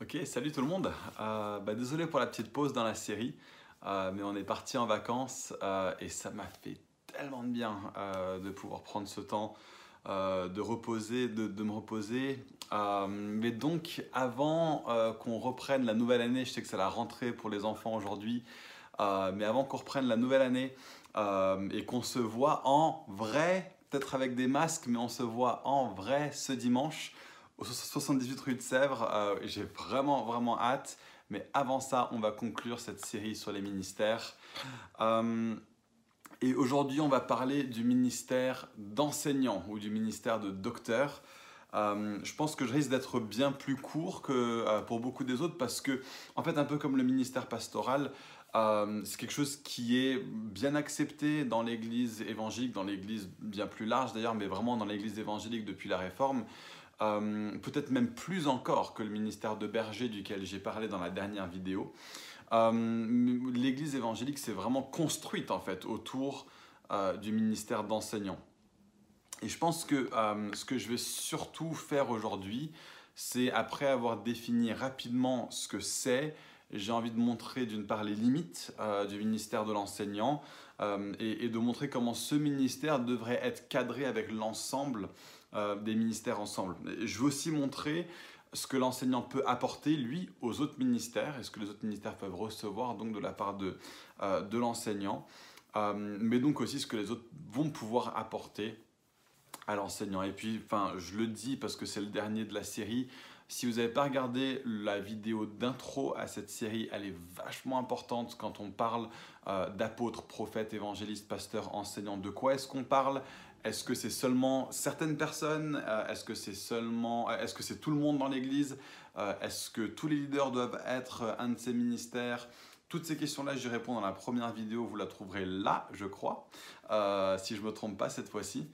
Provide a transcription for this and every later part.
Ok, salut tout le monde. Euh, bah, désolé pour la petite pause dans la série, euh, mais on est parti en vacances euh, et ça m'a fait tellement de bien de pouvoir prendre ce temps de reposer, de, de me reposer. mais donc, avant qu'on reprenne la nouvelle année, je sais que c'est la rentrée pour les enfants aujourd'hui, mais avant qu'on reprenne la nouvelle année et qu'on se voit en vrai, peut-être avec des masques, mais on se voit en vrai ce dimanche au 78 rue de Sèvres. Euh, j'ai vraiment, vraiment hâte. Mais avant ça, on va conclure cette série sur les ministères. Euh, et aujourd'hui, on va parler du ministère d'enseignant ou du ministère de docteur. Euh, je pense que je risque d'être bien plus court que pour beaucoup des autres parce que, en fait, un peu comme le ministère pastoral, c'est quelque chose qui est bien accepté dans l'église évangélique, dans l'église bien plus large d'ailleurs, mais vraiment dans l'église évangélique depuis la réforme. Euh, peut-être même plus encore que le ministère de berger duquel j'ai parlé dans la dernière vidéo. Euh, L'Église évangélique s'est vraiment construite en fait autour euh, du ministère d'enseignant. Et je pense que ce que je vais surtout faire aujourd'hui, c'est après avoir défini rapidement ce que c'est, j'ai envie de montrer d'une part les limites du ministère de l'enseignant et, de montrer comment ce ministère devrait être cadré avec l'ensemble euh, des ministères ensemble. je veux aussi montrer ce que l'enseignant peut apporter, lui, aux autres ministères, et ce que les autres ministères peuvent recevoir donc de la part de, euh, de l'enseignant, euh, mais donc aussi ce que les autres vont pouvoir apporter à l'enseignant. Et puis, enfin, je le dis parce que c'est le dernier de la série, si vous n'avez pas regardé la vidéo d'intro à cette série, elle est vachement importante quand on parle d'apôtres, prophètes, évangélistes, pasteurs, enseignants. De quoi est-ce qu'on parle? Est-ce que c'est seulement certaines personnes? Euh, Est-ce que c'est seulement, euh, est-ce que c'est tout le monde dans l'Église? Euh, Est-ce que tous les leaders doivent être un de ces ministères? Toutes ces questions-là, j'y réponds dans la première vidéo, vous la trouverez là, je crois, si je ne me trompe pas cette fois-ci.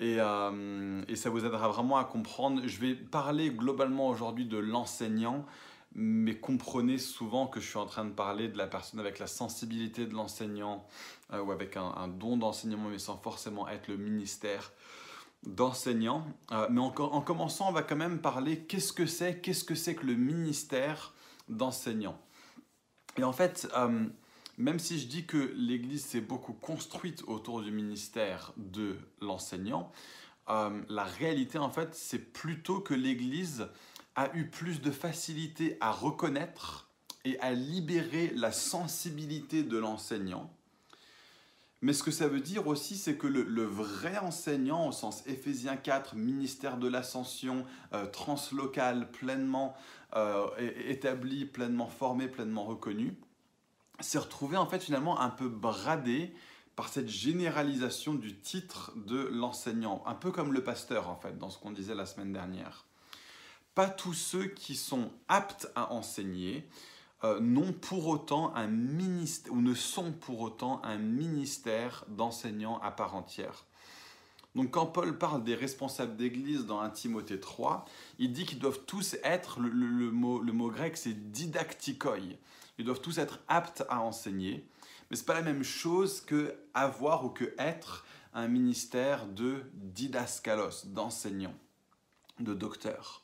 Et, et, ça vous aidera vraiment à comprendre. Je vais parler globalement aujourd'hui de l'enseignant, mais comprenez souvent que je suis en train de parler de la personne avec la sensibilité de l'enseignant euh, ou avec un, don d'enseignement, mais sans forcément être le ministère d'enseignant. Euh, mais en, commençant, on va quand même parler qu'est-ce que c'est, qu'est-ce que c'est que le ministère d'enseignant. Et en fait, euh, même si je dis que l'Église s'est beaucoup construite autour du ministère de l'enseignant, la réalité en fait, c'est plutôt que l'Église a eu plus de facilité à reconnaître et à libérer la sensibilité de l'enseignant. Mais ce que ça veut dire aussi, c'est que le, vrai enseignant, au sens Éphésiens 4, ministère de l'ascension, euh, translocal, pleinement euh, établi, pleinement formé, pleinement reconnu, s'est retrouvé en fait finalement un peu bradé par cette généralisation du titre de l'enseignant, un peu comme le pasteur en fait, dans ce qu'on disait la semaine dernière. Pas tous ceux qui sont aptes à enseigner n'ont pour autant un ministère ou ne sont pour autant un ministère d'enseignants à part entière. Donc quand Paul parle des responsables d'église dans 1 Timothée 3, il dit qu'ils doivent tous être, le, mot, le mot grec c'est didactikoi, ils doivent tous être aptes à enseigner, mais ce n'est pas la même chose que avoir ou que être un ministère de didaskalos, d'enseignant, de docteur.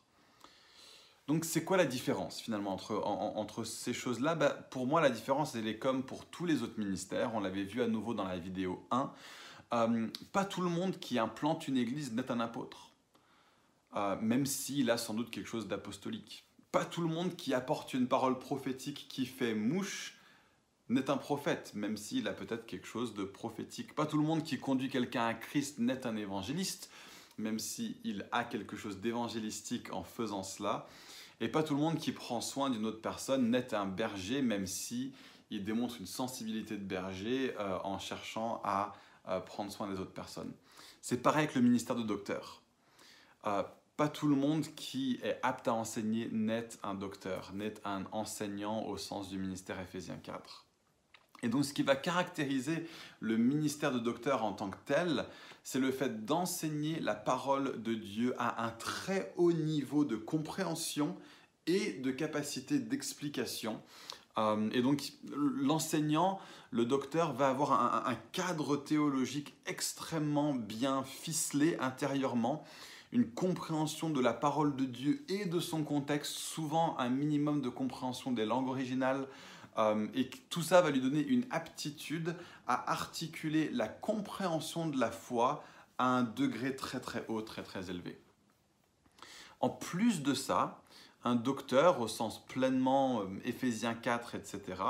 Donc c'est quoi la différence finalement entre, entre ces choses-là? Bah, Pour moi, la différence, elle est comme pour tous les autres ministères. On l'avait vu à nouveau dans la vidéo 1. Euh, pas tout le monde qui implante une église n'est un apôtre, euh, même s'il a sans doute quelque chose d'apostolique. Pas tout le monde qui apporte une parole prophétique qui fait mouche n'est un prophète, même s'il a peut-être quelque chose de prophétique. Pas tout le monde qui conduit quelqu'un à Christ n'est un évangéliste, même s'il a quelque chose d'évangélistique en faisant cela. Et pas tout le monde qui prend soin d'une autre personne n'est un berger, même si il démontre une sensibilité de berger euh, en cherchant à euh, prendre soin des autres personnes. C'est pareil avec le ministère de docteur. Euh, pas tout le monde qui est apte à enseigner n'est un docteur, n'est un enseignant au sens du ministère Éphésiens 4. Et donc ce qui va caractériser le ministère de docteur en tant que tel, c'est le fait d'enseigner la parole de Dieu à un très haut niveau de compréhension et de capacité d'explication. Euh, et donc l'enseignant, le docteur, va avoir un, cadre théologique extrêmement bien ficelé intérieurement une compréhension de la parole de Dieu et de son contexte, souvent un minimum de compréhension des langues originales, euh, et tout ça va lui donner une aptitude à articuler la compréhension de la foi à un degré très très haut, très très élevé. En plus de ça, un docteur, au sens pleinement euh, Éphésiens 4, etc.,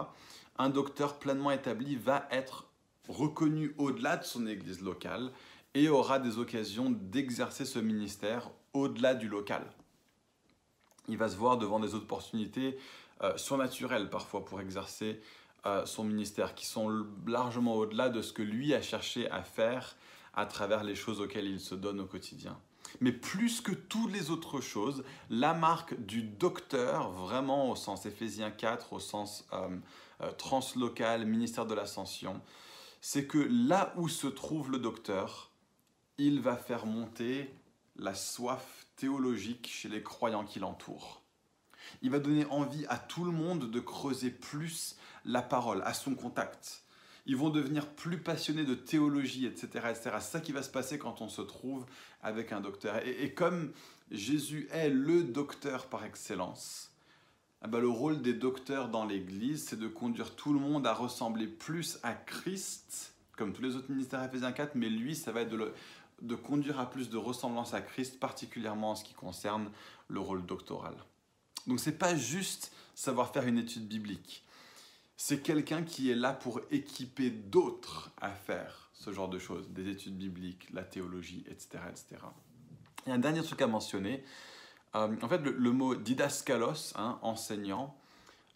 un docteur pleinement établi va être reconnu au-delà de son église locale et aura des occasions d'exercer ce ministère au-delà du local. Il va se voir devant des opportunités surnaturelles parfois pour exercer euh, son ministère, qui sont largement au-delà de ce que lui a cherché à faire à travers les choses auxquelles il se donne au quotidien. Mais plus que toutes les autres choses, la marque du docteur, vraiment au sens Éphésiens 4, au sens euh, translocal, ministère de l'Ascension, c'est que là où se trouve le docteur, il va faire monter la soif théologique chez les croyants qui l'entourent. Il va donner envie à tout le monde de creuser plus la parole, à son contact. Ils vont devenir plus passionnés de théologie, etc. etc. C'est ça qui va se passer quand on se trouve avec un docteur. Et, comme Jésus est le docteur par excellence, eh ben, le rôle des docteurs dans l'Église, c'est de conduire tout le monde à ressembler plus à Christ, comme tous les autres ministères Ephésiens 4, mais lui, ça va être de, de conduire à plus de ressemblance à Christ, particulièrement en ce qui concerne le rôle doctoral. Donc c'est pas juste savoir faire une étude biblique. C'est quelqu'un qui est là pour équiper d'autres à faire ce genre de choses, des études bibliques, la théologie, etc. etc. Et un dernier truc à mentionner, euh, en fait le, mot didaskalos, hein, enseignant,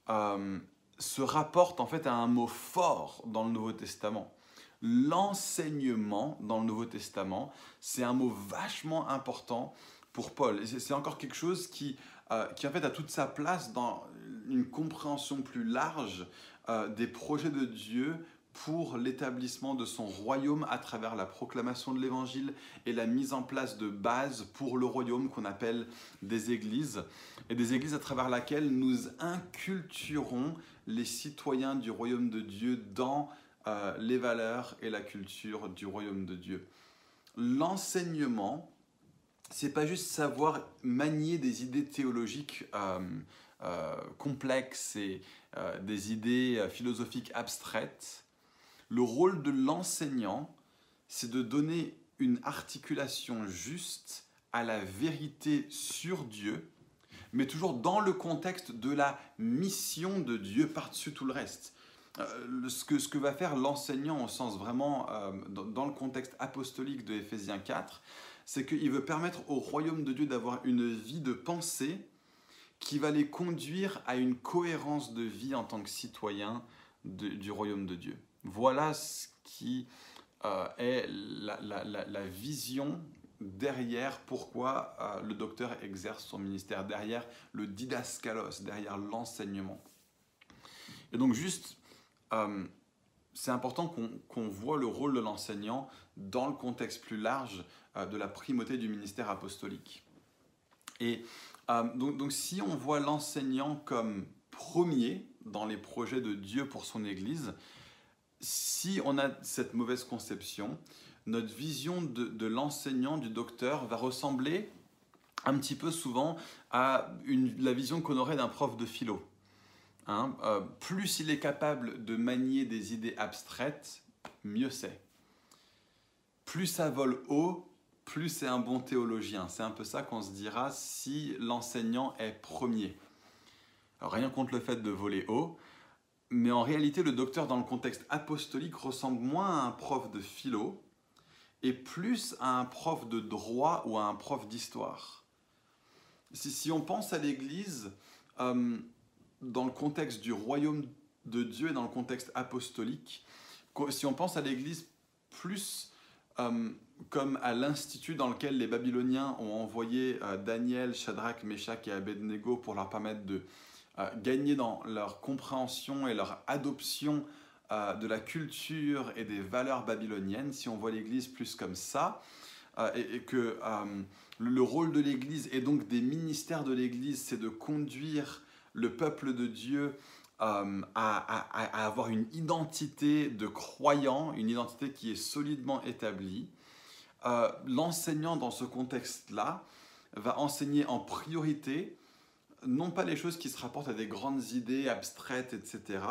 euh, se rapporte en fait à un mot fort dans le Nouveau Testament l'enseignement dans le Nouveau Testament, c'est un mot vachement important pour Paul. Et c'est encore quelque chose qui, euh, qui en fait a toute sa place dans une compréhension plus large euh, des projets de Dieu pour l'établissement de son royaume à travers la proclamation de l'évangile et la mise en place de bases pour le royaume qu'on appelle des églises, et des églises à travers laquelle nous inculturons les citoyens du royaume de Dieu dans euh, les valeurs et la culture du royaume de Dieu. L'enseignement, c'est pas juste savoir manier des idées théologiques euh, euh, complexes et des idées philosophiques abstraites. Le rôle de l'enseignant, c'est de donner une articulation juste à la vérité sur Dieu, mais toujours dans le contexte de la mission de Dieu par-dessus tout le reste. Euh, ce, que, va faire l'enseignant au sens vraiment, euh, dans, le contexte apostolique de Éphésiens 4, c'est qu'il veut permettre au royaume de Dieu d'avoir une vie de pensée qui va les conduire à une cohérence de vie en tant que citoyen du royaume de Dieu. Voilà ce qui euh, est la, vision derrière pourquoi le docteur exerce son ministère, derrière le didaskalos, derrière l'enseignement. Et donc juste euh, c'est important qu'on voit le rôle de l'enseignant dans le contexte plus large euh, de la primauté du ministère apostolique. Et euh, donc, donc, si on voit l'enseignant comme premier dans les projets de Dieu pour son Église, si on a cette mauvaise conception, notre vision de, l'enseignant, du docteur, va ressembler un petit peu souvent à la vision qu'on aurait d'un prof de philo. Hein, euh, plus il est capable de manier des idées abstraites, mieux c'est. Plus ça vole haut, plus c'est un bon théologien. C'est un peu ça qu'on se dira si l'enseignant est premier. rien contre le fait de voler haut, mais en réalité, le docteur dans le contexte apostolique ressemble moins à un prof de philo et plus à un prof de droit ou à un prof d'histoire. Si, on pense à l'Église, euh, dans le contexte du royaume de Dieu et dans le contexte apostolique, si on pense à l'Église plus euh, comme à l'institut dans lequel les Babyloniens ont envoyé euh, Daniel, Shadrach, Meshach et Abednego pour leur permettre de euh, gagner dans leur compréhension et leur adoption de la culture et des valeurs babyloniennes, si on voit l'Église plus comme ça, et, que le rôle de l'Église et donc des ministères de l'Église, c'est de conduire le peuple de Dieu euh, à, avoir une identité de croyant, une identité qui est solidement établie, euh, l'enseignant dans ce contexte-là va enseigner en priorité non pas les choses qui se rapportent à des grandes idées abstraites, etc.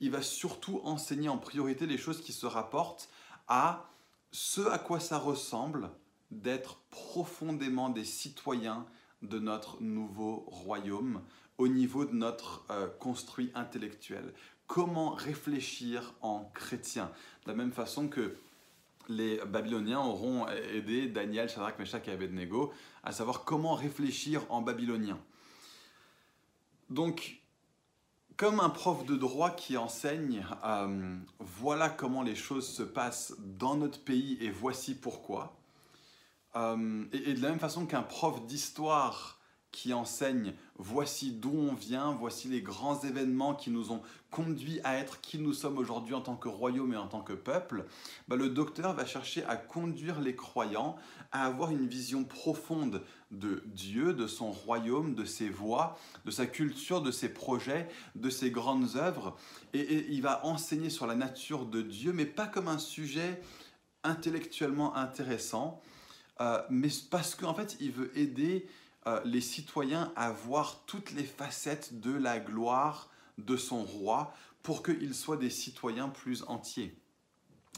Il va surtout enseigner en priorité les choses qui se rapportent à ce à quoi ça ressemble d'être profondément des citoyens de notre nouveau royaume au niveau de notre euh, construit intellectuel. Comment réfléchir en chrétien? De la même façon que les Babyloniens auront aidé Daniel, Shadrach, Meshach et Abednego à savoir comment réfléchir en babylonien. Donc, comme un prof de droit qui enseigne, euh, voilà comment les choses se passent dans notre pays et voici pourquoi. Euh, et, de la même façon qu'un prof d'histoire qui enseigne voici d'où on vient, voici les grands événements qui nous ont conduits à être qui nous sommes aujourd'hui en tant que royaume et en tant que peuple, bah, le docteur va chercher à conduire les croyants à avoir une vision profonde de Dieu, de son royaume, de ses voies, de sa culture, de ses projets, de ses grandes œuvres. Et, il va enseigner sur la nature de Dieu, mais pas comme un sujet intellectuellement intéressant, euh, mais parce qu'en fait, il veut aider euh, les citoyens à voir toutes les facettes de la gloire de son roi pour qu'ils soient des citoyens plus entiers.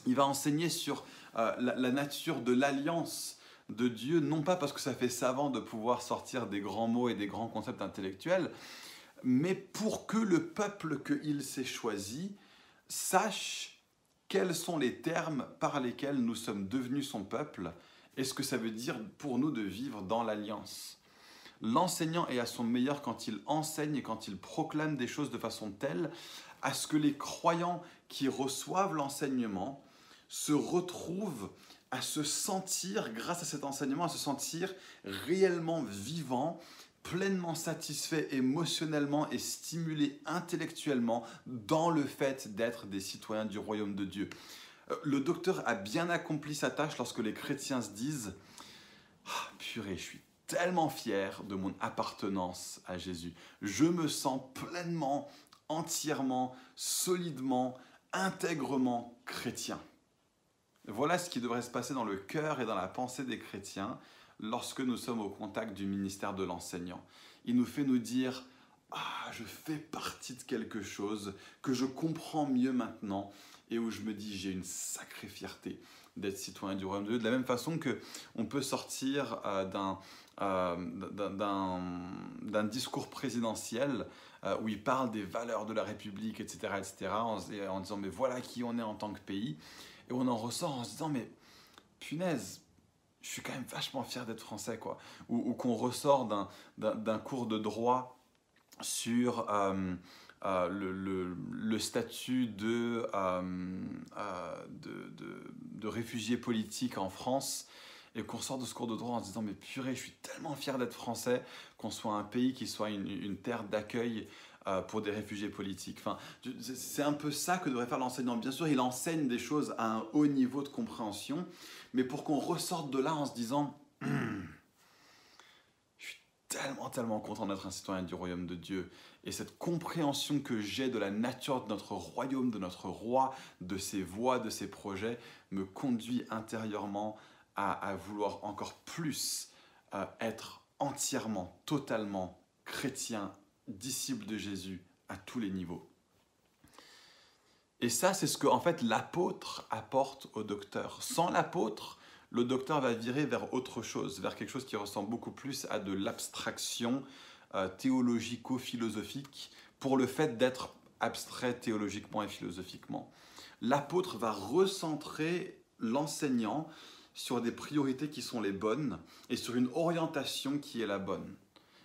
Il va enseigner sur euh, la, nature de l'alliance de Dieu, non pas parce que ça fait savant de pouvoir sortir des grands mots et des grands concepts intellectuels, mais pour que le peuple qu'il s'est choisi sache quels sont les termes par lesquels nous sommes devenus son peuple et ce que ça veut dire pour nous de vivre dans l'alliance? L'enseignant est à son meilleur quand il enseigne et quand il proclame des choses de façon telle à ce que les croyants qui reçoivent l'enseignement se retrouvent à se sentir, grâce à cet enseignement, à se sentir réellement vivant, pleinement satisfait émotionnellement et stimulé intellectuellement dans le fait d'être des citoyens du royaume de Dieu. Euh, le docteur a bien accompli sa tâche lorsque les chrétiens se disent ah, Purée, je suis tellement fier de mon appartenance à Jésus. Je me sens pleinement, entièrement, solidement, intègrement chrétien. Voilà ce qui devrait se passer dans le cœur et dans la pensée des chrétiens lorsque nous sommes au contact du ministère de l'enseignant. Il nous fait nous dire Ah, je fais partie de quelque chose que je comprends mieux maintenant et où je me dis j'ai une sacrée fierté d'être citoyen du royaume de Dieu. De la même façon que on peut sortir euh, d'un euh, d'un discours présidentiel euh, où il parle des valeurs de la République, etc., etc., en, disant mais voilà qui on est en tant que pays, et on en ressort en se disant mais punaise, je suis quand même vachement fier d'être français, quoi. Ou, qu'on ressort d'un cours de droit sur euh, le, statut de réfugié politique en France et qu'on sort de ce cours de droit en se disant mais purée, je suis tellement fier d'être français, qu'on soit un pays qui soit une, terre d'accueil euh, pour des réfugiés politiques. Enfin, c'est un peu ça que devrait faire l'enseignant. Bien sûr, il enseigne des choses à un haut niveau de compréhension, mais pour qu'on ressorte de là en se disant je suis tellement, tellement content d'être un citoyen du royaume de Dieu. Et cette compréhension que j'ai de la nature de notre royaume, de notre roi, de ses voies, de ses projets, me conduit intérieurement à, vouloir encore plus euh, être entièrement, totalement chrétien, disciple de Jésus à tous les niveaux. Et ça, c'est ce que en fait l'apôtre apporte au docteur. Sans l'apôtre, le docteur va virer vers autre chose, vers quelque chose qui ressemble beaucoup plus à de l'abstraction euh, théologico-philosophique pour le fait d'être abstrait théologiquement et philosophiquement. L'apôtre va recentrer l'enseignant sur des priorités qui sont les bonnes et sur une orientation qui est la bonne.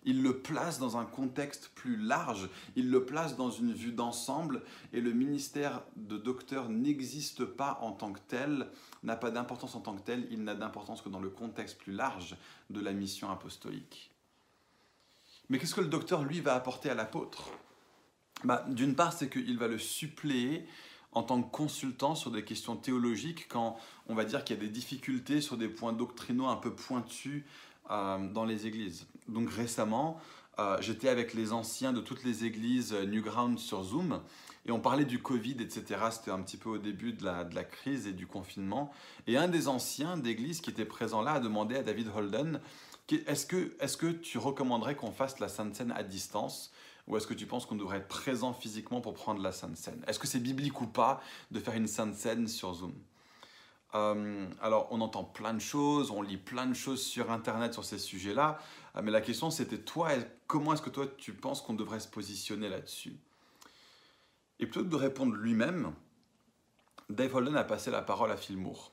Il le place dans un contexte plus large, il le place dans une vue d'ensemble et le ministère de docteur n'existe pas en tant que tel, n'a pas d'importance en tant que tel, il n'a d'importance que dans le contexte plus large de la mission apostolique. Mais qu'est-ce que le docteur, lui, va apporter à l'apôtre? Bah, D'une part, c'est qu'il va le suppléer en tant que consultant sur des questions théologiques quand on va dire qu'il y a des difficultés sur des points doctrinaux un peu pointus euh, dans les églises. Donc récemment, euh, j'étais avec les anciens de toutes les églises Newground sur Zoom et on parlait du Covid, etc. C'était un petit peu au début de la, de la crise et du confinement. Et un des anciens d'église qui était présent là a demandé à David Holden est-ce que, est que tu recommanderais qu'on fasse la Sainte Seine à distance? Ou est-ce que tu penses qu'on devrait être présent physiquement pour prendre la Sainte Seine? Est-ce que c'est biblique ou pas de faire une Sainte Seine sur Zoom? Euh, alors, on entend plein de choses, on lit plein de choses sur Internet sur ces sujets-là, euh, mais la question c'était toi, comment est-ce que toi tu penses qu'on devrait se positionner là-dessus? Et plutôt que de répondre lui-même, Dave Holden a passé la parole à Phil Moore.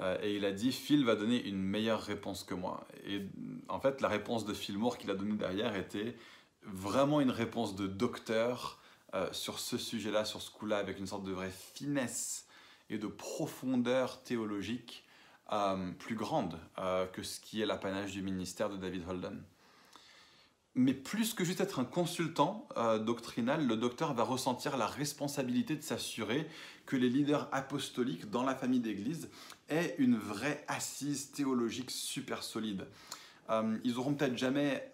Euh, et il a dit Phil va donner une meilleure réponse que moi. Et en fait, la réponse de Phil Moore qu'il a donnée derrière était vraiment une réponse de docteur sur ce sujet-là, sur ce coup-là, avec une sorte de vraie finesse et de profondeur théologique euh, plus grande euh, que ce qui est l'apanage du ministère de David Holden. Mais plus que juste être un consultant euh, doctrinal, le docteur va ressentir la responsabilité de s'assurer que les leaders apostoliques dans la famille d'Église aient une vraie assise théologique super solide. Ils auront peut-être jamais,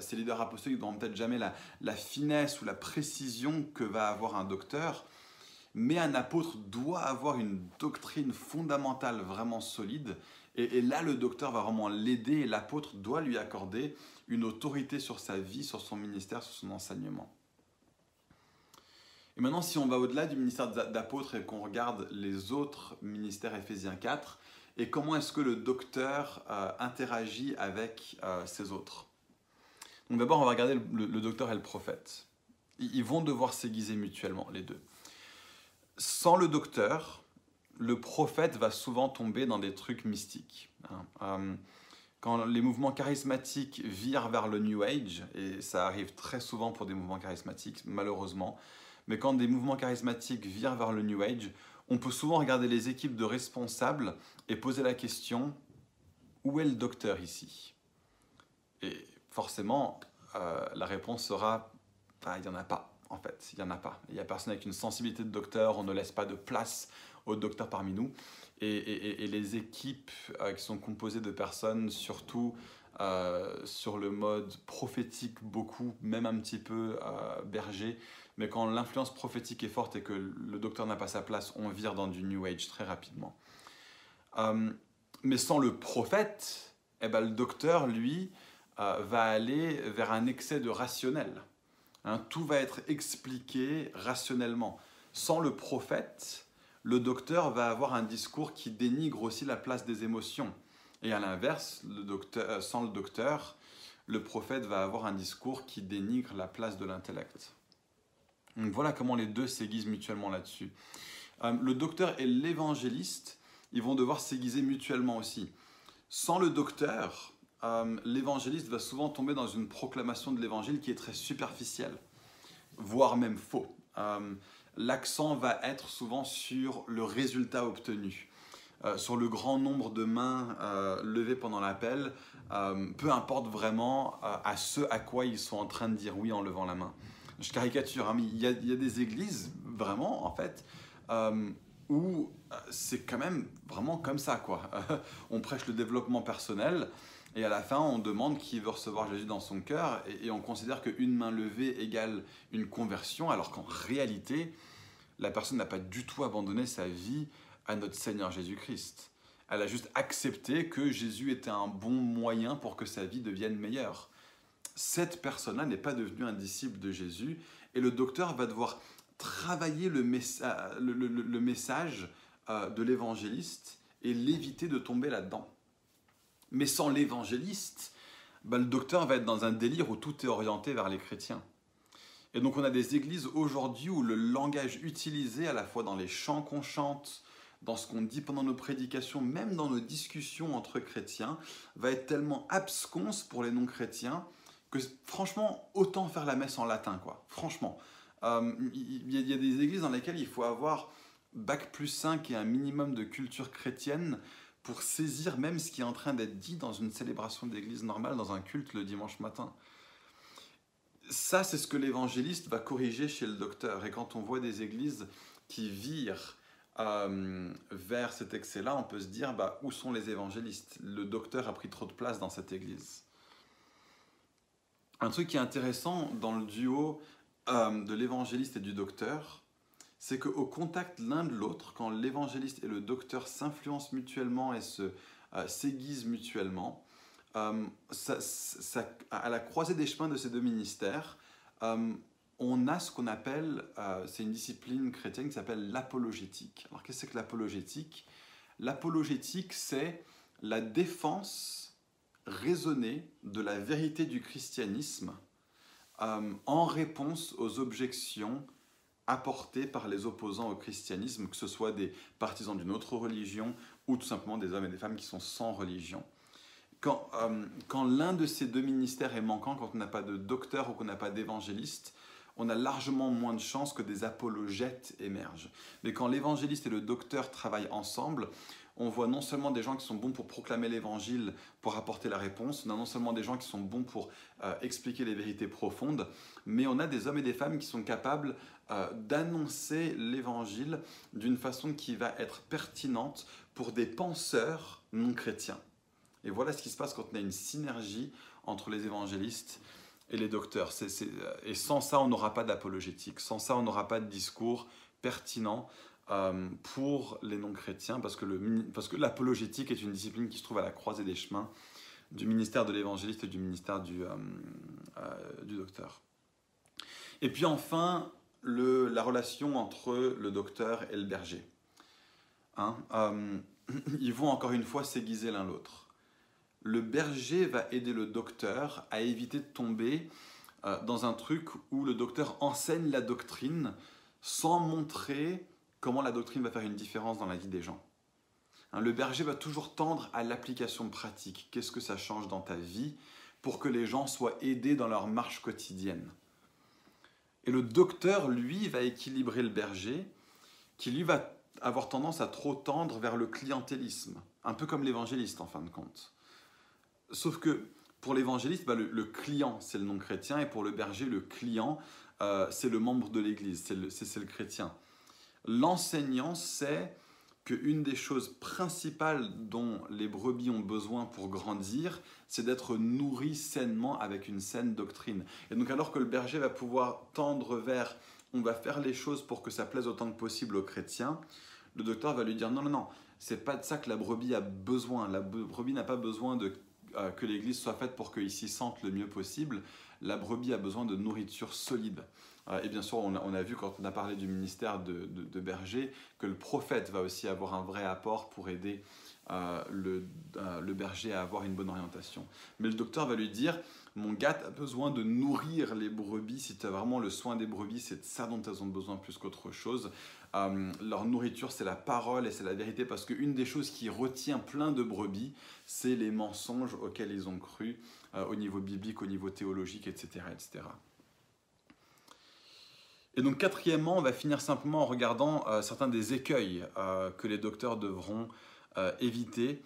ces leaders apostoliques n'auront peut-être jamais la, finesse ou la précision que va avoir un docteur, mais un apôtre doit avoir une doctrine fondamentale vraiment solide. Et, là, le docteur va vraiment l'aider et l'apôtre doit lui accorder une autorité sur sa vie, sur son ministère, sur son enseignement. Et maintenant, si on va au-delà du ministère d'apôtre et qu'on regarde les autres ministères Éphésiens 4, et comment est-ce que le docteur euh, interagit avec euh, ces autres? Donc d'abord, on va regarder le, le, docteur et le prophète. Ils vont devoir s'aiguiser mutuellement, les deux sans le docteur, le prophète va souvent tomber dans des trucs mystiques. Hein. Euh, quand les mouvements charismatiques virent vers le New Age, et ça arrive très souvent pour des mouvements charismatiques, malheureusement, mais quand des mouvements charismatiques virent vers le New Age, on peut souvent regarder les équipes de responsables et poser la question où est le docteur ici? Et forcément, euh, la réponse sera il n'y en a pas en fait. Il n'y en a pas. Il n'y a personne avec une sensibilité de docteur. On ne laisse pas de place aux docteurs parmi nous. Et, les équipes euh, qui sont composées de personnes, surtout euh, sur le mode prophétique, beaucoup, même un petit peu berger. Mais quand l'influence prophétique est forte et que le docteur n'a pas sa place, on vire dans du New Age très rapidement. mais sans le prophète, eh ben, le docteur, lui, va aller vers un excès de rationnel. Hein, tout va être expliqué rationnellement. Sans le prophète, le docteur va avoir un discours qui dénigre aussi la place des émotions. Et à l'inverse, euh, sans le docteur, le prophète va avoir un discours qui dénigre la place de l'intellect. Voilà comment les deux s'aiguisent mutuellement là-dessus. Euh, le docteur et l'évangéliste, ils vont devoir s'aiguiser mutuellement aussi. Sans le docteur, euh, l'évangéliste va souvent tomber dans une proclamation de l'évangile qui est très superficielle, voire même faux. Euh, l'accent va être souvent sur le résultat obtenu, sur le grand nombre de mains levées pendant l'appel, peu importe vraiment à ce à quoi ils sont en train de dire oui en levant la main. Je caricature, hein, mais il y, a, des églises, vraiment, en fait, où c'est quand même vraiment comme ça, quoi. on prêche le développement personnel, et à la fin, on demande qui veut recevoir Jésus dans son cœur et, on considère qu'une main levée égale une conversion, alors qu'en réalité, la personne n'a pas du tout abandonné sa vie à notre Seigneur Jésus-Christ. Elle a juste accepté que Jésus était un bon moyen pour que sa vie devienne meilleure. Cette personne-là n'est pas devenue un disciple de Jésus et le docteur va devoir travailler le, le message euh, de l'évangéliste et l'éviter de tomber là-dedans. Mais sans l'évangéliste, bah, le docteur va être dans un délire où tout est orienté vers les chrétiens. Et donc on a des églises aujourd'hui où le langage utilisé à la fois dans les chants qu'on chante, dans ce qu'on dit pendant nos prédications, même dans nos discussions entre chrétiens, va être tellement absconce pour les non-chrétiens franchement, autant faire la messe en latin, quoi. Franchement. Euh, il y, a des églises dans lesquelles il faut avoir bac plus 5 et un minimum de culture chrétienne pour saisir même ce qui est en train d'être dit dans une célébration d'église normale, dans un culte le dimanche matin. Ça, c'est ce que l'évangéliste va corriger chez le docteur. Et quand on voit des églises qui virent euh, vers cet excès-là, on peut se dire, bah, où sont les évangélistes? Le docteur a pris trop de place dans cette église. Un truc qui est intéressant dans le duo euh, de l'évangéliste et du docteur, c'est qu'au contact l'un de l'autre, quand l'évangéliste et le docteur s'influencent mutuellement et se euh, s'aiguisent mutuellement, euh, à la croisée des chemins de ces deux ministères, on a ce qu'on appelle, c'est une discipline chrétienne qui s'appelle l'apologétique. Alors qu'est-ce que l'apologétique? L'apologétique, c'est la défense raisonnée de la vérité du christianisme euh, en réponse aux objections apportées par les opposants au christianisme, que ce soit des partisans d'une autre religion ou tout simplement des hommes et des femmes qui sont sans religion. Quand, euh, quand l'un de ces deux ministères est manquant, quand on n'a pas de docteur ou qu'on n'a pas d'évangéliste, on a largement moins de chances que des apologètes émergent. Mais quand l'évangéliste et le docteur travaillent ensemble, on voit non seulement des gens qui sont bons pour proclamer l'évangile, pour apporter la réponse, on a non seulement des gens qui sont bons pour euh, expliquer les vérités profondes, mais on a des hommes et des femmes qui sont capables euh, d'annoncer l'évangile d'une façon qui va être pertinente pour des penseurs non chrétiens. Et voilà ce qui se passe quand on a une synergie entre les évangélistes et les docteurs. Euh, et sans ça, on n'aura pas d'apologétique. Sans ça, on n'aura pas de discours pertinent euh, pour les non-chrétiens, parce que, parce que l'apologétique est une discipline qui se trouve à la croisée des chemins du ministère de l'évangéliste et du ministère du, euh, euh, du docteur. Et puis enfin, la relation entre le docteur et le berger. Hein, ils vont encore une fois s'aiguiser l'un l'autre. Le berger va aider le docteur à éviter de tomber dans un truc où le docteur enseigne la doctrine sans montrer comment la doctrine va faire une différence dans la vie des gens. Hein, le berger va toujours tendre à l'application pratique. Qu'est-ce que ça change dans ta vie pour que les gens soient aidés dans leur marche quotidienne? Et le docteur, lui, va équilibrer le berger, qui lui va avoir tendance à trop tendre vers le clientélisme, un peu comme l'évangéliste en fin de compte. Sauf que pour l'évangéliste, bah, le, client, c'est le non-chrétien, et pour le berger, le client, euh, c'est le membre de l'Église, c'est le, chrétien. L'enseignant sait qu'une des choses principales dont les brebis ont besoin pour grandir, c'est d'être nourri sainement avec une saine doctrine. Et donc alors que le berger va pouvoir tendre vers on va faire les choses pour que ça plaise autant que possible aux chrétiens, le docteur va lui dire non, non, non, c'est pas de ça que la brebis a besoin. La brebis n'a pas besoin de, que l'église soit faite pour qu'il s'y sente le mieux possible. La brebis a besoin de nourriture solide. Euh, et bien sûr, on a, vu quand on a parlé du ministère de, berger que le prophète va aussi avoir un vrai apport pour aider euh, euh, le, berger à avoir une bonne orientation. Mais le docteur va lui dire, mon gars, tu as besoin de nourrir les brebis, si tu as vraiment le soin des brebis, c'est de ça dont elles ont besoin plus qu'autre chose. leur nourriture, c'est la parole et c'est la vérité, parce qu'une des choses qui retient plein de brebis, c'est les mensonges auxquels ils ont cru au niveau biblique, au niveau théologique, etc. etc. Et donc quatrièmement, on va finir simplement en regardant euh, certains des écueils euh, que les docteurs devront euh, éviter.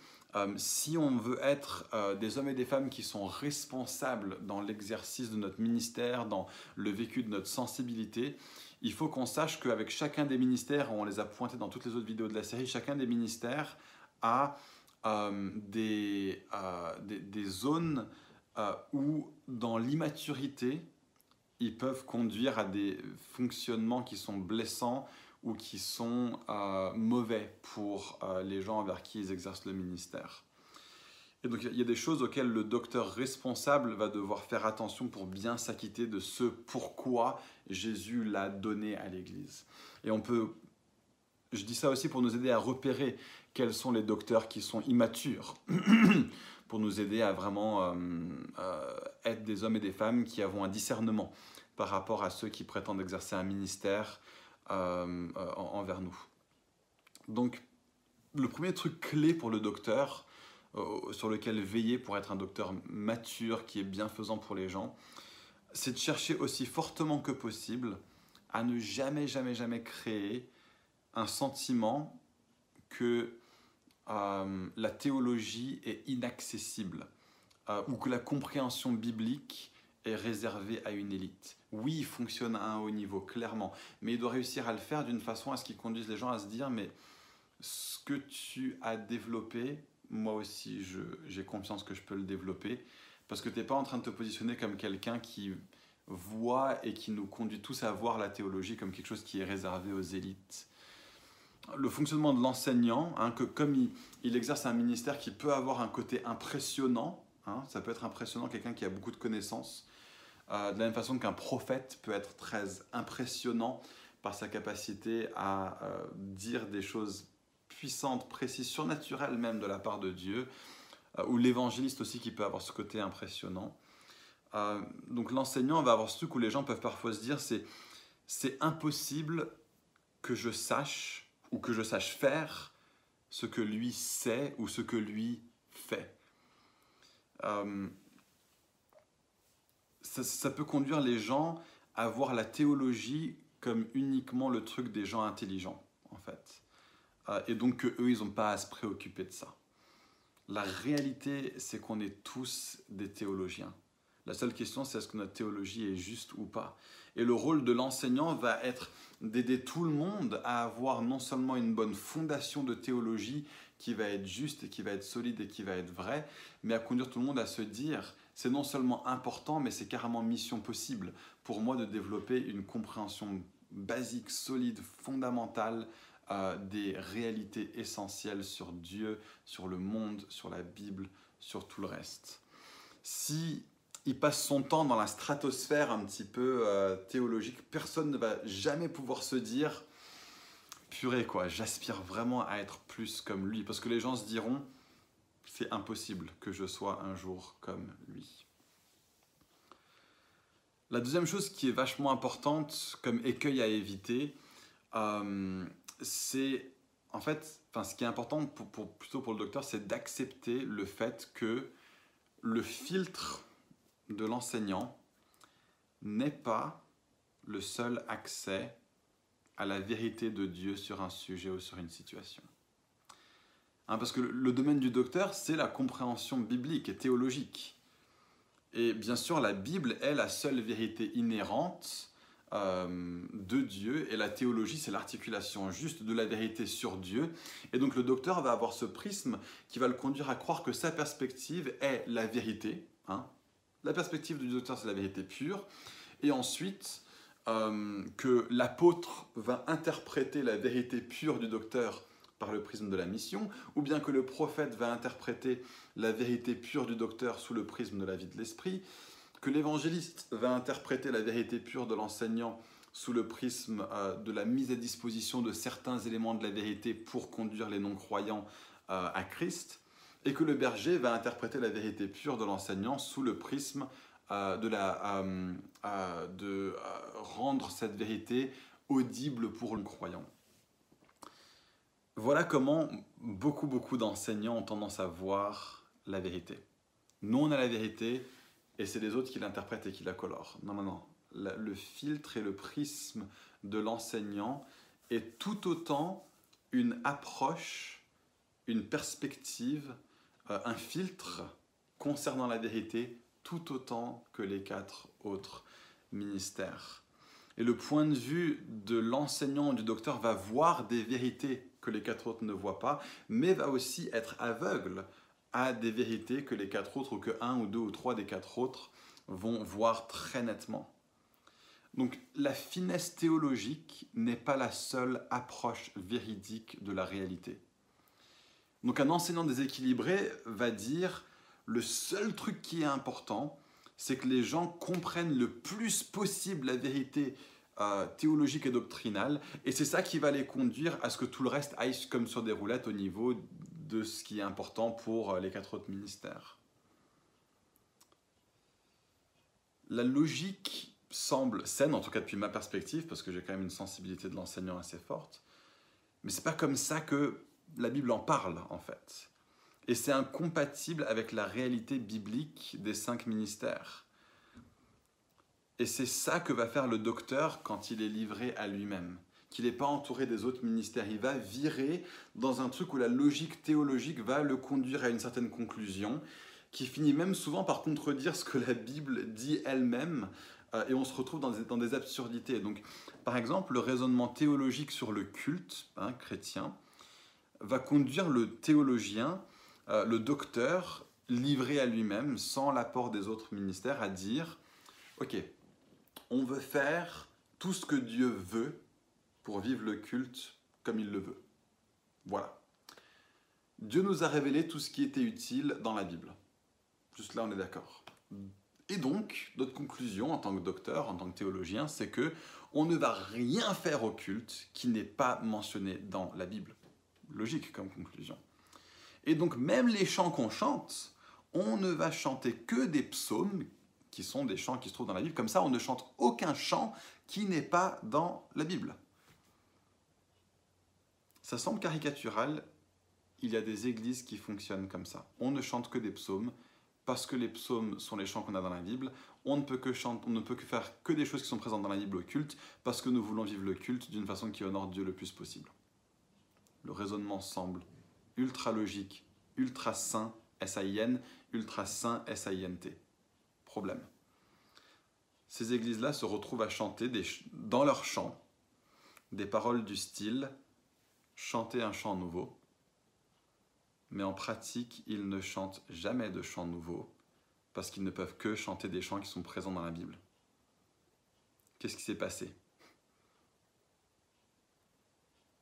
si on veut être des hommes et des femmes qui sont responsables dans l'exercice de notre ministère, dans le vécu de notre sensibilité, il faut qu'on sache qu'avec chacun des ministères, on les a pointés dans toutes les autres vidéos de la série, chacun des ministères a des, des, des, zones où dans l'immaturité, ils peuvent conduire à des fonctionnements qui sont blessants ou qui sont euh, mauvais pour euh, les gens envers qui ils exercent le ministère. Et donc il y a des choses auxquelles le docteur responsable va devoir faire attention pour bien s'acquitter de ce pourquoi Jésus l'a donné à l'Église. Et on peut, je dis ça aussi pour nous aider à repérer quels sont les docteurs qui sont immatures pour nous aider à vraiment euh, être des hommes et des femmes qui avons un discernement par rapport à ceux qui prétendent exercer un ministère euh, envers nous. Donc, le premier truc clé pour le docteur, sur lequel veiller pour être un docteur mature, qui est bienfaisant pour les gens, c'est de chercher aussi fortement que possible à ne jamais, jamais, jamais créer un sentiment que euh, la théologie est inaccessible euh, ou que la compréhension biblique est réservée à une élite. Oui, il fonctionne à un haut niveau, clairement, mais il doit réussir à le faire d'une façon à ce qu'il conduise les gens à se dire, mais ce que tu as développé, moi aussi, j'ai confiance que je peux le développer, parce que tu n'es pas en train de te positionner comme quelqu'un qui voit et qui nous conduit tous à voir la théologie comme quelque chose qui est réservé aux élites. Le fonctionnement de l'enseignant, hein, que comme il, exerce un ministère qui peut avoir un côté impressionnant, hein, ça peut être impressionnant, quelqu'un qui a beaucoup de connaissances, euh, de la même façon qu'un prophète peut être très impressionnant par sa capacité à euh, dire des choses puissantes, précises, surnaturelles même de la part de Dieu, euh, ou l'évangéliste aussi qui peut avoir ce côté impressionnant. Donc l'enseignant va avoir ce truc où les gens peuvent parfois se dire c'est c'est impossible que je sache ou que je sache faire ce que lui sait ou ce que lui fait. Euh, ça, peut conduire les gens à voir la théologie comme uniquement le truc des gens intelligents, en fait. Euh, et donc que eux, ils n'ont pas à se préoccuper de ça. La réalité, c'est qu'on est tous des théologiens. La seule question, c'est est-ce que notre théologie est juste ou pas. Et le rôle de l'enseignant va être d'aider tout le monde à avoir non seulement une bonne fondation de théologie qui va être juste et qui va être solide et qui va être vraie, mais à conduire tout le monde à se dire, c'est non seulement important, mais c'est carrément mission possible pour moi de développer une compréhension basique, solide, fondamentale euh, des réalités essentielles sur Dieu, sur le monde, sur la Bible, sur tout le reste. Si il passe son temps dans la stratosphère un petit peu euh, théologique, personne ne va jamais pouvoir se dire purée quoi, j'aspire vraiment à être plus comme lui parce que les gens se diront c'est impossible que je sois un jour comme lui. La deuxième chose qui est vachement importante comme écueil à éviter, euh, c'est en fait, enfin, ce qui est important pour, plutôt pour le docteur, c'est d'accepter le fait que le filtre de l'enseignant n'est pas le seul accès à la vérité de Dieu sur un sujet ou sur une situation. Hein, parce que le domaine du docteur, c'est la compréhension biblique et théologique. Et bien sûr, la Bible est la seule vérité inhérente euh, de Dieu, et la théologie, c'est l'articulation juste de la vérité sur Dieu. Et donc le docteur va avoir ce prisme qui va le conduire à croire que sa perspective est la vérité, hein, la perspective du docteur, c'est la vérité pure. Et ensuite, euh, que l'apôtre va interpréter la vérité pure du docteur par le prisme de la mission, ou bien que le prophète va interpréter la vérité pure du docteur sous le prisme de la vie de l'esprit, que l'évangéliste va interpréter la vérité pure de l'enseignant sous le prisme euh, de la mise à disposition de certains éléments de la vérité pour conduire les non-croyants euh, à Christ, et que le berger va interpréter la vérité pure de l'enseignant sous le prisme de, la, euh, euh, de rendre cette vérité audible pour le croyant. Voilà comment beaucoup, beaucoup d'enseignants ont tendance à voir la vérité. Nous, on a la vérité et c'est les autres qui l'interprètent et qui la colorent. Non, non, non. Le filtre et le prisme de l'enseignant est tout autant une approche, une perspective euh, un filtre concernant la vérité tout autant que les quatre autres ministères. Et le point de vue de l'enseignant, du docteur, va voir des vérités que les quatre autres ne voient pas, mais va aussi être aveugle à des vérités que les quatre autres, ou que un ou deux ou trois des quatre autres vont voir très nettement. Donc la finesse théologique n'est pas la seule approche véridique de la réalité. Donc un enseignant déséquilibré va dire le seul truc qui est important, c'est que les gens comprennent le plus possible la vérité euh, théologique et doctrinale, et c'est ça qui va les conduire à ce que tout le reste aille comme sur des roulettes au niveau de ce qui est important pour euh, les quatre autres ministères. La logique semble saine, en tout cas depuis ma perspective, parce que j'ai quand même une sensibilité de l'enseignant assez forte, mais c'est pas comme ça que la Bible en parle en fait. Et c'est incompatible avec la réalité biblique des cinq ministères. Et c'est ça que va faire le docteur quand il est livré à lui-même. Qu'il n'est pas entouré des autres ministères. Il va virer dans un truc où la logique théologique va le conduire à une certaine conclusion, qui finit même souvent par contredire ce que la Bible dit elle-même. Euh, et on se retrouve dans des, absurdités. Donc, par exemple, le raisonnement théologique sur le culte hein, chrétien, va conduire le théologien, euh, le docteur, livré à lui-même, sans l'apport des autres ministères, à dire, OK, on veut faire tout ce que Dieu veut pour vivre le culte comme il le veut. Voilà. Dieu nous a révélé tout ce qui était utile dans la Bible. Juste là, on est d'accord. Et donc, notre conclusion en tant que docteur, en tant que théologien, c'est que on ne va rien faire au culte qui n'est pas mentionné dans la Bible. Logique comme conclusion. Et donc, même les chants qu'on chante, on ne va chanter que des psaumes qui sont des chants qui se trouvent dans la Bible. Comme ça, on ne chante aucun chant qui n'est pas dans la Bible. Ça semble caricatural, il y a des églises qui fonctionnent comme ça. On ne chante que des psaumes, parce que les psaumes sont les chants qu'on a dans la Bible. On ne, peut que faire que des choses qui sont présentes dans la Bible au culte, parce que nous voulons vivre le culte d'une façon qui honore Dieu le plus possible. Le raisonnement semble ultra logique, ultra sain, S-A-I-N, ultra sain, S-A-I-N-T. Problème. Ces églises-là se retrouvent à chanter dans leurs chants des paroles du style chanter un chant nouveau, mais en pratique, ils ne chantent jamais de chants nouveaux parce qu'ils ne peuvent que chanter des chants qui sont présents dans la Bible. Qu'est-ce qui s'est passé?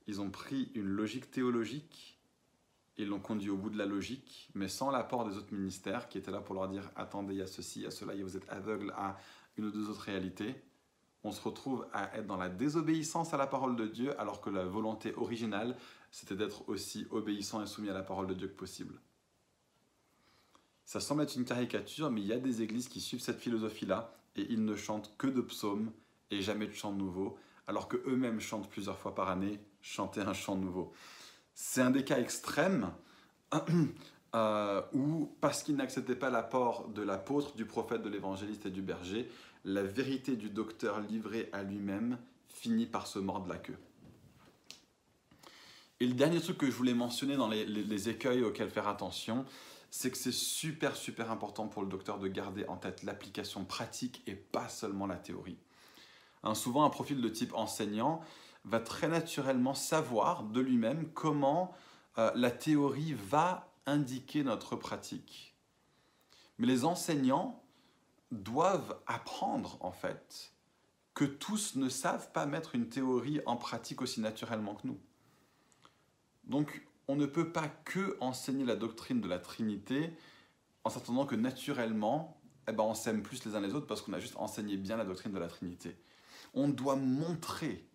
Ils ont pris une logique théologique et l'ont conduit au bout de la logique, mais sans l'apport des autres ministères qui étaient là pour leur dire attendez, il y a ceci, il y a cela, vous êtes aveugle à une ou deux autres réalités. On se retrouve à être dans la désobéissance à la parole de Dieu alors que la volonté originale c'était d'être aussi obéissant et soumis à la parole de Dieu que possible. Ça semble être une caricature, mais il y a des églises qui suivent cette philosophie-là et ils ne chantent que de psaumes et jamais de chants nouveaux, alors que eux-mêmes chantent plusieurs fois par année, chanter un chant nouveau. C'est un des cas extrêmes euh, où, parce qu'ils n'acceptaient pas l'apport de l'apôtre, du prophète, de l'évangéliste et du berger, la vérité du docteur livré à lui-même finit par se mordre la queue. Et le dernier truc que je voulais mentionner dans les, écueils auxquels faire attention, c'est que c'est super super important pour le docteur de garder en tête l'application pratique et pas seulement la théorie. Hein, souvent, un profil de type enseignant va très naturellement savoir de lui-même comment euh, la théorie va indiquer notre pratique. Mais les enseignants doivent apprendre en fait que tous ne savent pas mettre une théorie en pratique aussi naturellement que nous. Donc, on ne peut pas que enseigner la doctrine de la Trinité en s'attendant que naturellement, eh ben, on s'aime plus les uns les autres parce qu'on a juste enseigné bien la doctrine de la Trinité. On doit montrer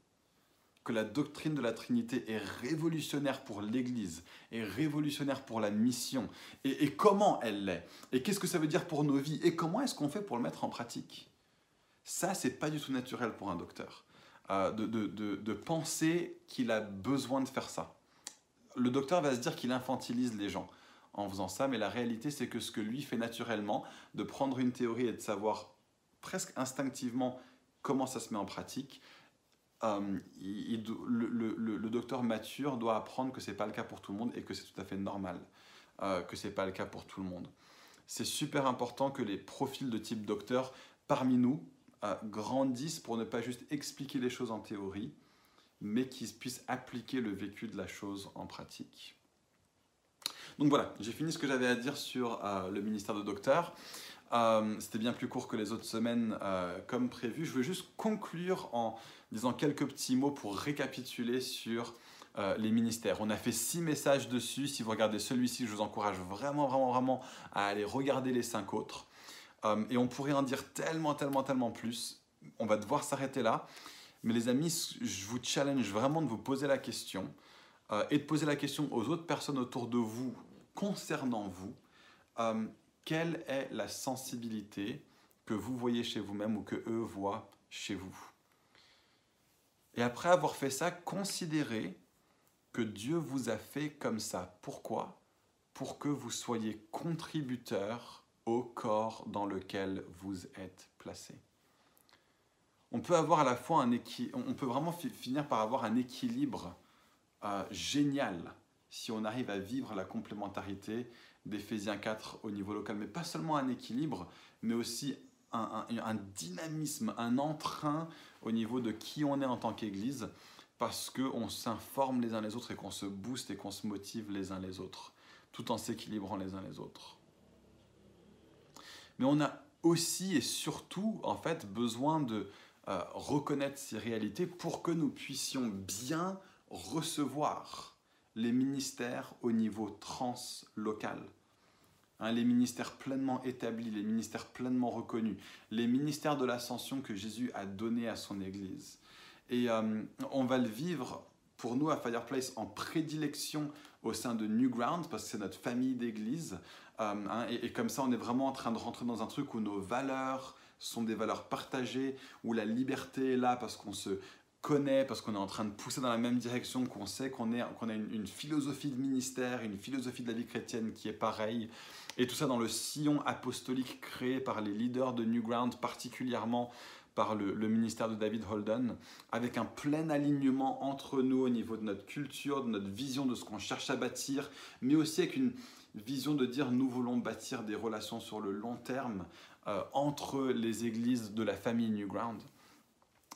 que la doctrine de la Trinité est révolutionnaire pour l'Église, est révolutionnaire pour la mission, et, comment elle l'est, et qu'est-ce que ça veut dire pour nos vies, et comment est-ce qu'on fait pour le mettre en pratique? Ça, c'est pas du tout naturel pour un docteur, euh, de penser qu'il a besoin de faire ça. Le docteur va se dire qu'il infantilise les gens en faisant ça, mais la réalité c'est que ce que lui fait naturellement, de prendre une théorie et de savoir presque instinctivement comment ça se met en pratique, euh, le, docteur mature doit apprendre que ce n'est pas le cas pour tout le monde et que c'est tout à fait normal euh, que ce n'est pas le cas pour tout le monde. C'est super important que les profils de type docteur parmi nous euh, grandissent pour ne pas juste expliquer les choses en théorie, mais qui puisse appliquer le vécu de la chose en pratique. Donc voilà, j'ai fini ce que j'avais à dire sur euh, le ministère de docteur. C'était bien plus court que les autres semaines comme prévu. Je veux juste conclure en disant quelques petits mots pour récapituler sur les ministères. On a fait six messages dessus. Si vous regardez celui-ci, je vous encourage vraiment, vraiment, vraiment à aller regarder les cinq autres. et on pourrait en dire tellement, tellement, tellement plus. On va devoir s'arrêter là. Mais les amis, je vous challenge vraiment de vous poser la question euh, et de poser la question aux autres personnes autour de vous concernant vous. Euh, quelle est la sensibilité que vous voyez chez vous-même ou que eux voient chez vous? Et après avoir fait ça, considérez que Dieu vous a fait comme ça. Pourquoi? Pour que vous soyez contributeur au corps dans lequel vous êtes placé. On peut avoir à la fois un on peut vraiment finir par avoir un équilibre euh, génial si on arrive à vivre la complémentarité d'Éphésiens 4 au niveau local, mais pas seulement un équilibre, mais aussi un, dynamisme, un entrain au niveau de qui on est en tant qu'Église, parce qu'on s'informe les uns les autres et qu'on se booste et qu'on se motive les uns les autres, tout en s'équilibrant les uns les autres. Mais on a aussi et surtout, en fait, besoin de euh, reconnaître ces réalités pour que nous puissions bien recevoir les ministères au niveau translocal. Hein, les ministères pleinement établis, les ministères pleinement reconnus, les ministères de l'ascension que Jésus a donné à son Église. Et euh, on va le vivre pour nous à Fireplace en prédilection au sein de Newground, parce que c'est notre famille d'église. Euh, hein, et, comme ça, on est vraiment en train de rentrer dans un truc où nos valeurs sont des valeurs partagées, où la liberté est là parce qu'on se connaît, parce qu'on est en train de pousser dans la même direction, qu'on sait qu'on a une, philosophie de ministère, une philosophie de la vie chrétienne qui est pareille. Et tout ça dans le sillon apostolique créé par les leaders de Newground, particulièrement par le, ministère de David Holden, avec un plein alignement entre nous au niveau de notre culture, de notre vision de ce qu'on cherche à bâtir, mais aussi avec une vision de dire nous voulons bâtir des relations sur le long terme euh, entre les églises de la famille Newground.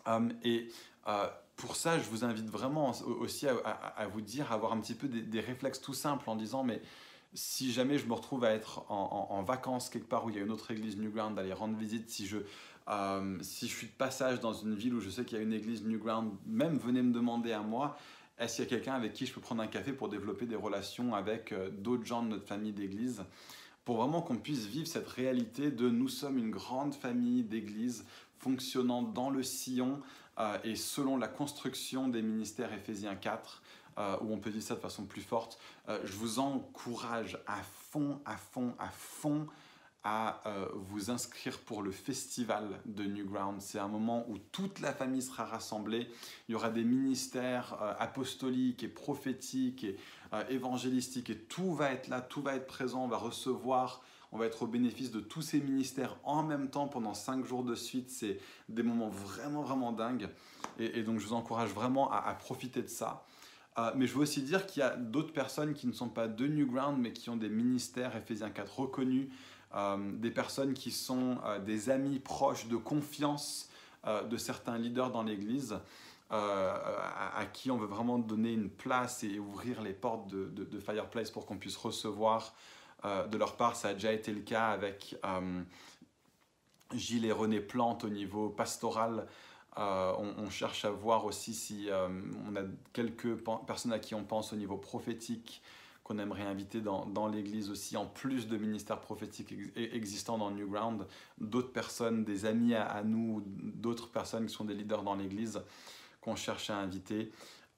Um, et euh, pour ça, je vous invite vraiment aussi à, vous dire, à avoir un petit peu des, réflexes tout simples en disant, mais si jamais je me retrouve à être en, vacances quelque part où il y a une autre église Newground, d'aller rendre visite, si je euh, si je suis de passage dans une ville où je sais qu'il y a une église Newground, même venez me demander à moi, est-ce qu'il y a quelqu'un avec qui je peux prendre un café pour développer des relations avec euh, d'autres gens de notre famille d'église? Pour vraiment qu'on puisse vivre cette réalité de nous sommes une grande famille d'église fonctionnant dans le sillon euh, et selon la construction des ministères Éphésiens 4, où on peut dire ça de façon plus forte, je vous encourage à fond, à fond, à fond à euh, vous inscrire pour le festival de Newground. C'est un moment où toute la famille sera rassemblée. Il y aura des ministères euh, apostoliques et prophétiques et euh, évangélistiques et tout va être là, tout va être présent. On va recevoir, on va être au bénéfice de tous ces ministères en même temps pendant cinq jours de suite. C'est des moments vraiment, vraiment dingues. Et, donc je vous encourage vraiment à profiter de ça. Mais je veux aussi dire qu'il y a d'autres personnes qui ne sont pas de Newground, mais qui ont des ministères Ephésiens 4 reconnus, euh, des personnes qui sont euh, des amis proches de confiance euh, de certains leaders dans l'Église. à, qui on veut vraiment donner une place et ouvrir les portes de, Fireplace pour qu'on puisse recevoir de leur part. Ça a déjà été le cas avec Gilles et René Plante au niveau pastoral. On, cherche à voir aussi si on a quelques personnes à qui on pense au niveau prophétique qu'on aimerait inviter dans, l'Église aussi, en plus de ministères prophétiques existants dans Newground, d'autres personnes, des amis à, nous, d'autres personnes qui sont des leaders dans l'Église qu'on cherche à inviter.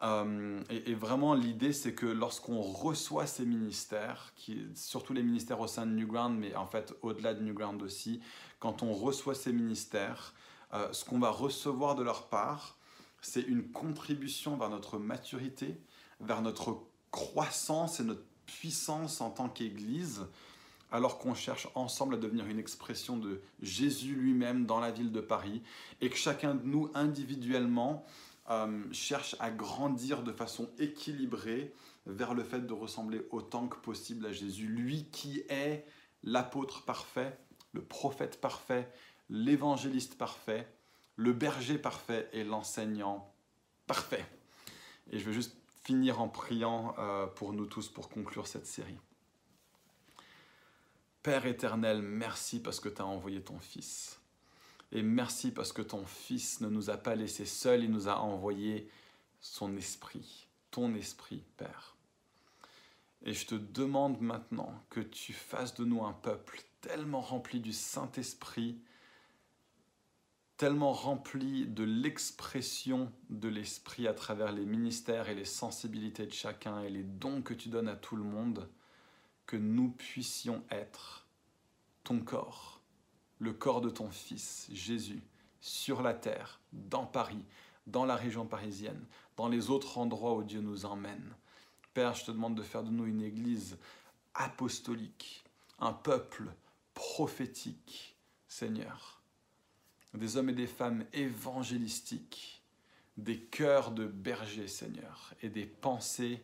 Euh, et, vraiment, l'idée, c'est que lorsqu'on reçoit ces ministères, surtout les ministères au sein de Newground, mais en fait au-delà de Newground aussi, quand on reçoit ces ministères, euh, ce qu'on va recevoir de leur part, c'est une contribution vers notre maturité, vers notre croissance et notre puissance en tant qu'Église, alors qu'on cherche ensemble à devenir une expression de Jésus lui-même dans la ville de Paris, et que chacun de nous individuellement euh, cherche à grandir de façon équilibrée vers le fait de ressembler autant que possible à Jésus, lui qui est l'apôtre parfait, le prophète parfait, l'évangéliste parfait, le berger parfait et l'enseignant parfait. Et je veux juste finir en priant euh, pour nous tous pour conclure cette série. Père éternel, merci parce que tu as envoyé ton Fils. Et merci parce que ton Fils ne nous a pas laissés seuls, il nous a envoyé son esprit, ton esprit, Père. Et je te demande maintenant que tu fasses de nous un peuple tellement rempli du Saint-Esprit tellement rempli de l'expression de l'esprit à travers les ministères et les sensibilités de chacun et les dons que tu donnes à tout le monde, que nous puissions être ton corps, le corps de ton Fils, Jésus, sur la terre, dans Paris, dans la région parisienne, dans les autres endroits où Dieu nous emmène. Père, je te demande de faire de nous une église apostolique, un peuple prophétique, Seigneur des hommes et des femmes évangélistiques, des cœurs de bergers, Seigneur, et des pensées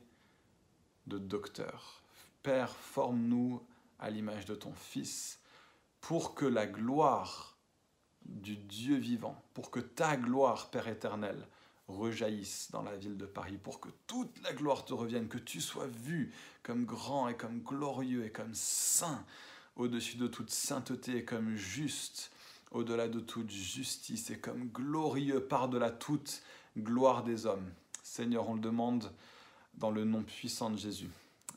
de docteurs. Père, forme-nous à l'image de ton Fils, pour que la gloire du Dieu vivant, pour que ta gloire, Père éternel, rejaillisse dans la ville de Paris, pour que toute la gloire te revienne, que tu sois vu comme grand et comme glorieux et comme saint au-dessus de toute sainteté, comme juste au-delà de toute justice et comme glorieux par-delà toute gloire des hommes. Seigneur, on le demande dans le nom puissant de Jésus.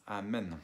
Amen.